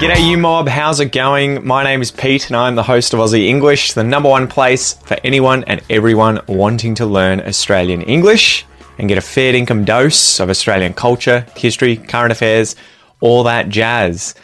G'day, you mob. How's it going? My name is Pete, and I'm the host of Aussie English, the number one place for anyone and everyone wanting to learn Australian English and get a fair dinkum dose of Australian culture, history, current affairs, all that jazz.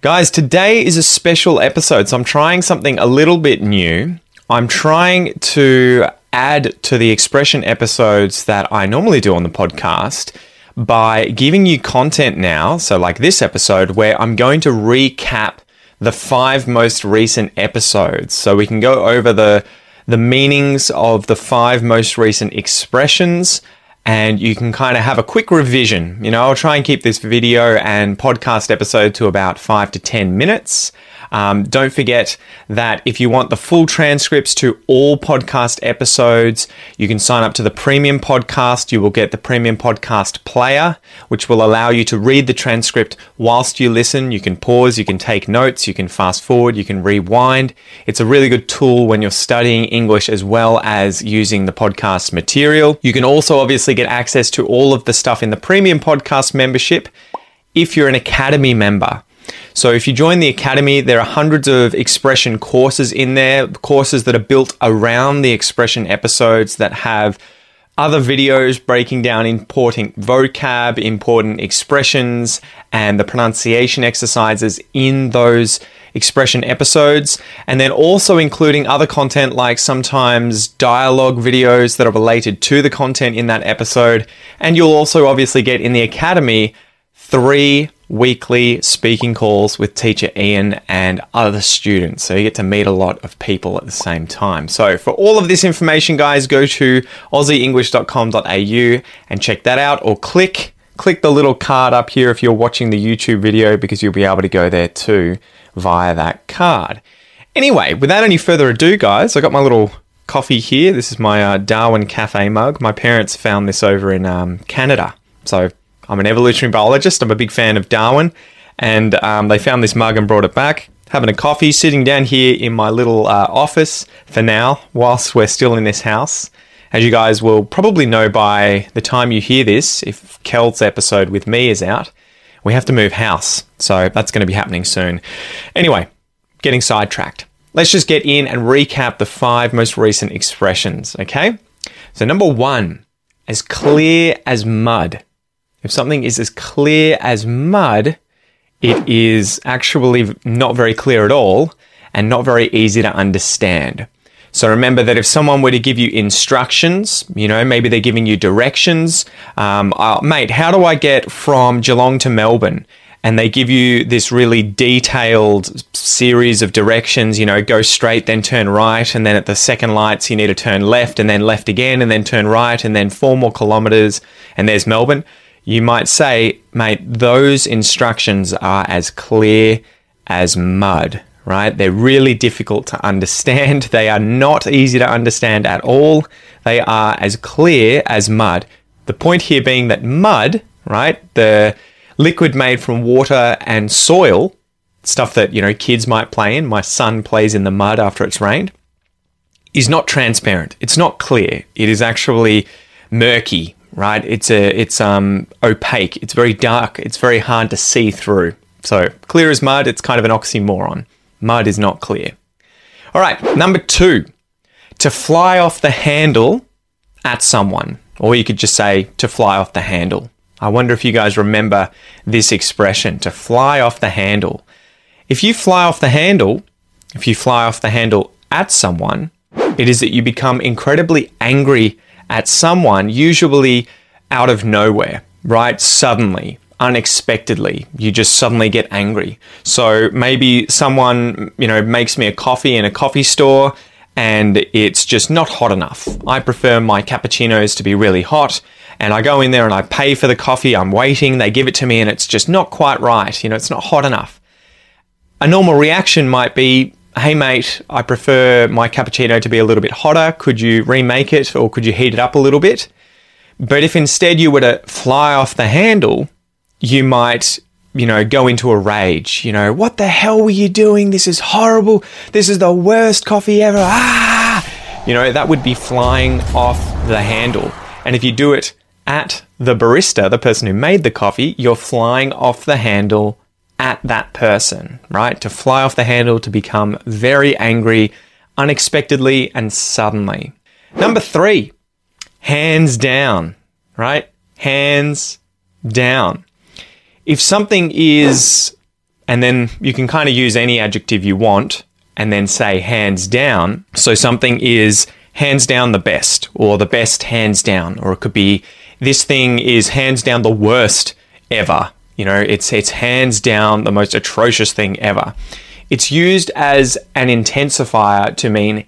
Guys, today is a special episode, so I'm trying something a little bit new. I'm trying to add to the expression episodes that I normally do on the podcast by giving you content now. So, like this episode, where I'm going to recap the five most recent episodes. So we can go over the the meanings of the five most recent expressions and you can kind of have a quick revision. You know, I'll try and keep this video and podcast episode to about five to 10 minutes. Um, don't forget that if you want the full transcripts to all podcast episodes, you can sign up to the premium podcast. You will get the premium podcast player, which will allow you to read the transcript whilst you listen. You can pause, you can take notes, you can fast forward, you can rewind. It's a really good tool when you're studying English as well as using the podcast material. You can also obviously get access to all of the stuff in the premium podcast membership if you're an academy member. So if you join the academy, there are hundreds of expression courses in there, courses that are built around the expression episodes that have other videos breaking down important vocab, important expressions, and the pronunciation exercises in those expression episodes, and then also including other content like sometimes dialogue videos that are related to the content in that episode. And you'll also obviously get in the academy three weekly speaking calls with teacher Ian and other students. So you get to meet a lot of people at the same time. So for all of this information, guys, go to aussieenglish.com.au and check that out or click click the little card up here if you're watching the YouTube video because you'll be able to go there too via that card. Anyway, without any further ado, guys, I got my little coffee here. This is my uh, Darwin Cafe mug. My parents found this over in um, Canada. So I'm an evolutionary biologist. I'm a big fan of Darwin. And um, they found this mug and brought it back. Having a coffee, sitting down here in my little uh, office for now, whilst we're still in this house. As you guys will probably know by the time you hear this, if Kel's episode with me is out, we have to move house. So that's going to be happening soon. Anyway, getting sidetracked. Let's just get in and recap the five most recent expressions, okay? So, number one, as clear as mud. If something is as clear as mud, it is actually not very clear at all and not very easy to understand. So remember that if someone were to give you instructions, you know, maybe they're giving you directions, um, uh, mate, how do I get from Geelong to Melbourne? And they give you this really detailed series of directions, you know, go straight, then turn right, and then at the second lights, you need to turn left, and then left again, and then turn right, and then four more kilometres, and there's Melbourne you might say, mate, those instructions are as clear as mud, right? They're really difficult to understand. They are not easy to understand at all. They are as clear as mud. The point here being that mud, right, the liquid made from water and soil, stuff that, you know, kids might play in, my son plays in the mud after it's rained, is not transparent. It's not clear. It is actually murky, right? It's a it's um opaque. It's very dark. It's very hard to see through. So clear as mud. It's kind of an oxymoron. Mud is not clear. All right, number two, to fly off the handle at someone, or you could just say to fly off the handle. I wonder if you guys remember this expression, to fly off the handle. If you fly off the handle, if you fly off the handle at someone, it is that you become incredibly angry at someone, usually out of nowhere, right? Suddenly, unexpectedly, you just suddenly get angry. So maybe someone, you know, makes me a coffee in a coffee store and it's just not hot enough. I prefer my cappuccinos to be really hot and I go in there and I pay for the coffee, I'm waiting, they give it to me and it's just not quite right, you know, it's not hot enough. A normal reaction might be, hey mate, I prefer my cappuccino to be a little bit hotter. Could you remake it or could you heat it up a little bit? But if instead you were to fly off the handle, you might, you know, go into a rage. You know, what the hell were you doing? This is horrible. This is the worst coffee ever. Ah! You know, that would be flying off the handle. And if you do it at the barista, the person who made the coffee, you're flying off the handle at that person, right? To fly off the handle, to become very angry unexpectedly and suddenly. Number three, hands down, right? Hands down. If something is, and then you can kind of use any adjective you want and then say hands down. So something is hands down the best, or the best hands down, or it could be this thing is hands down the worst ever, you know, it's it's hands down the most atrocious thing ever. It's used as an intensifier to mean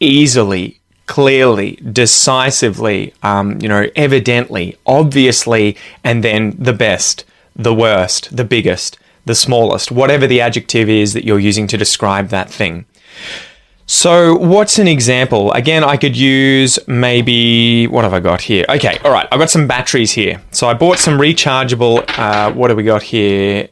easily, clearly, decisively, um, you know, evidently, obviously, and then the best, the worst, the biggest, the smallest, whatever the adjective is that you're using to describe that thing. So, what's an example? Again, I could use maybe what have I got here? Okay, all right, I've got some batteries here. So, I bought some rechargeable, uh, what have we got here?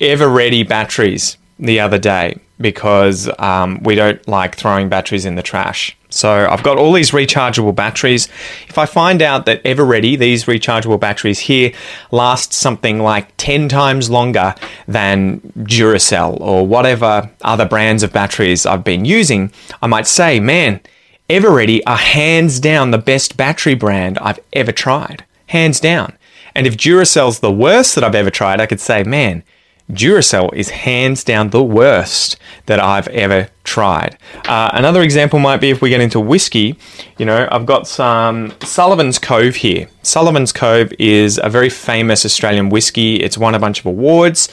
Eveready batteries the other day because um, we don't like throwing batteries in the trash. So I've got all these rechargeable batteries. If I find out that Eveready, these rechargeable batteries here, last something like 10 times longer than Duracell or whatever other brands of batteries I've been using, I might say, man, Eveready are hands down the best battery brand I've ever tried. Hands down. And if Duracell's the worst that I've ever tried, I could say, man, Duracell is hands down the worst that I've ever tried. Uh, another example might be if we get into whiskey. You know, I've got some Sullivan's Cove here. Sullivan's Cove is a very famous Australian whiskey. It's won a bunch of awards.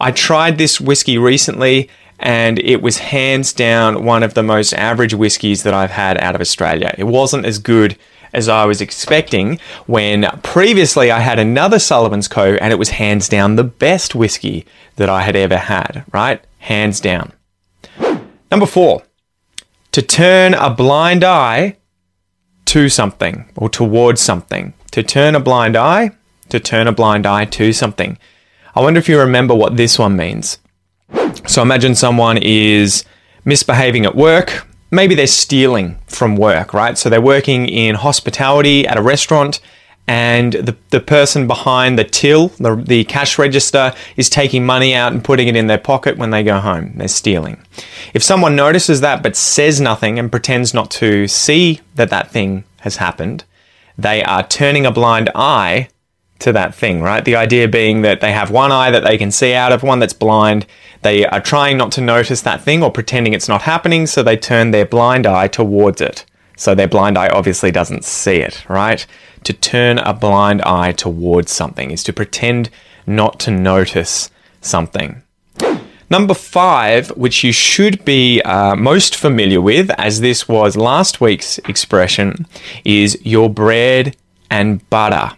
I tried this whiskey recently and it was hands down one of the most average whiskies that I've had out of Australia. It wasn't as good as I was expecting when previously I had another Sullivan's Cove and it was hands down the best whiskey that I had ever had, right? Hands down. Number four, to turn a blind eye to something or towards something. To turn a blind eye, to turn a blind eye to something. I wonder if you remember what this one means. So imagine someone is misbehaving at work maybe they're stealing from work, right? So they're working in hospitality at a restaurant and the, the person behind the till, the, the cash register, is taking money out and putting it in their pocket when they go home. They're stealing. If someone notices that but says nothing and pretends not to see that that thing has happened, they are turning a blind eye to that thing, right? The idea being that they have one eye that they can see out of, one that's blind. They are trying not to notice that thing or pretending it's not happening, so they turn their blind eye towards it. So their blind eye obviously doesn't see it, right? To turn a blind eye towards something is to pretend not to notice something. Number five, which you should be uh, most familiar with, as this was last week's expression, is your bread and butter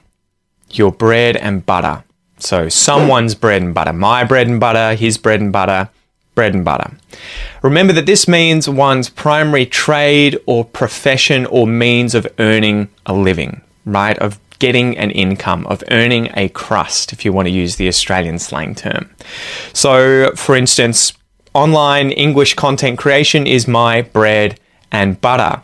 your bread and butter. So someone's bread and butter, my bread and butter, his bread and butter, bread and butter. Remember that this means one's primary trade or profession or means of earning a living, right? Of getting an income, of earning a crust, if you want to use the Australian slang term. So, for instance, online English content creation is my bread and butter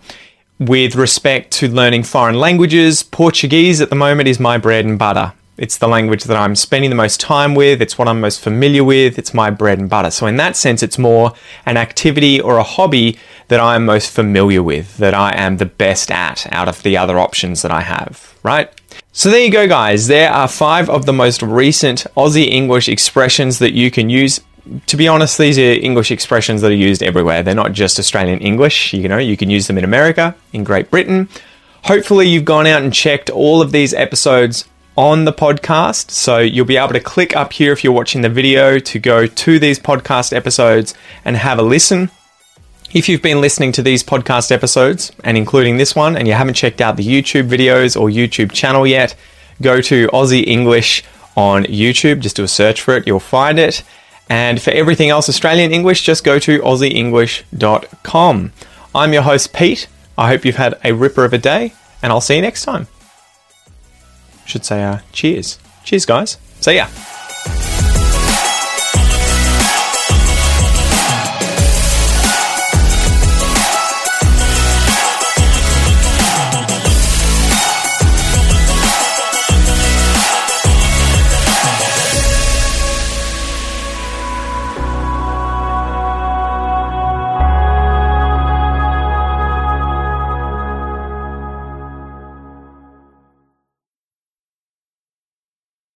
with respect to learning foreign languages, Portuguese at the moment is my bread and butter. It's the language that I'm spending the most time with, it's what I'm most familiar with, it's my bread and butter. So, in that sense, it's more an activity or a hobby that I am most familiar with, that I am the best at out of the other options that I have, right? So, there you go, guys. There are five of the most recent Aussie English expressions that you can use to be honest, these are English expressions that are used everywhere. They're not just Australian English. You know, you can use them in America, in Great Britain. Hopefully, you've gone out and checked all of these episodes on the podcast. So you'll be able to click up here if you're watching the video to go to these podcast episodes and have a listen. If you've been listening to these podcast episodes, and including this one, and you haven't checked out the YouTube videos or YouTube channel yet, go to Aussie English on YouTube. Just do a search for it, you'll find it. And for everything else Australian English, just go to aussieenglish.com. I'm your host, Pete. I hope you've had a ripper of a day, and I'll see you next time. Should say, uh, cheers. Cheers, guys. See ya.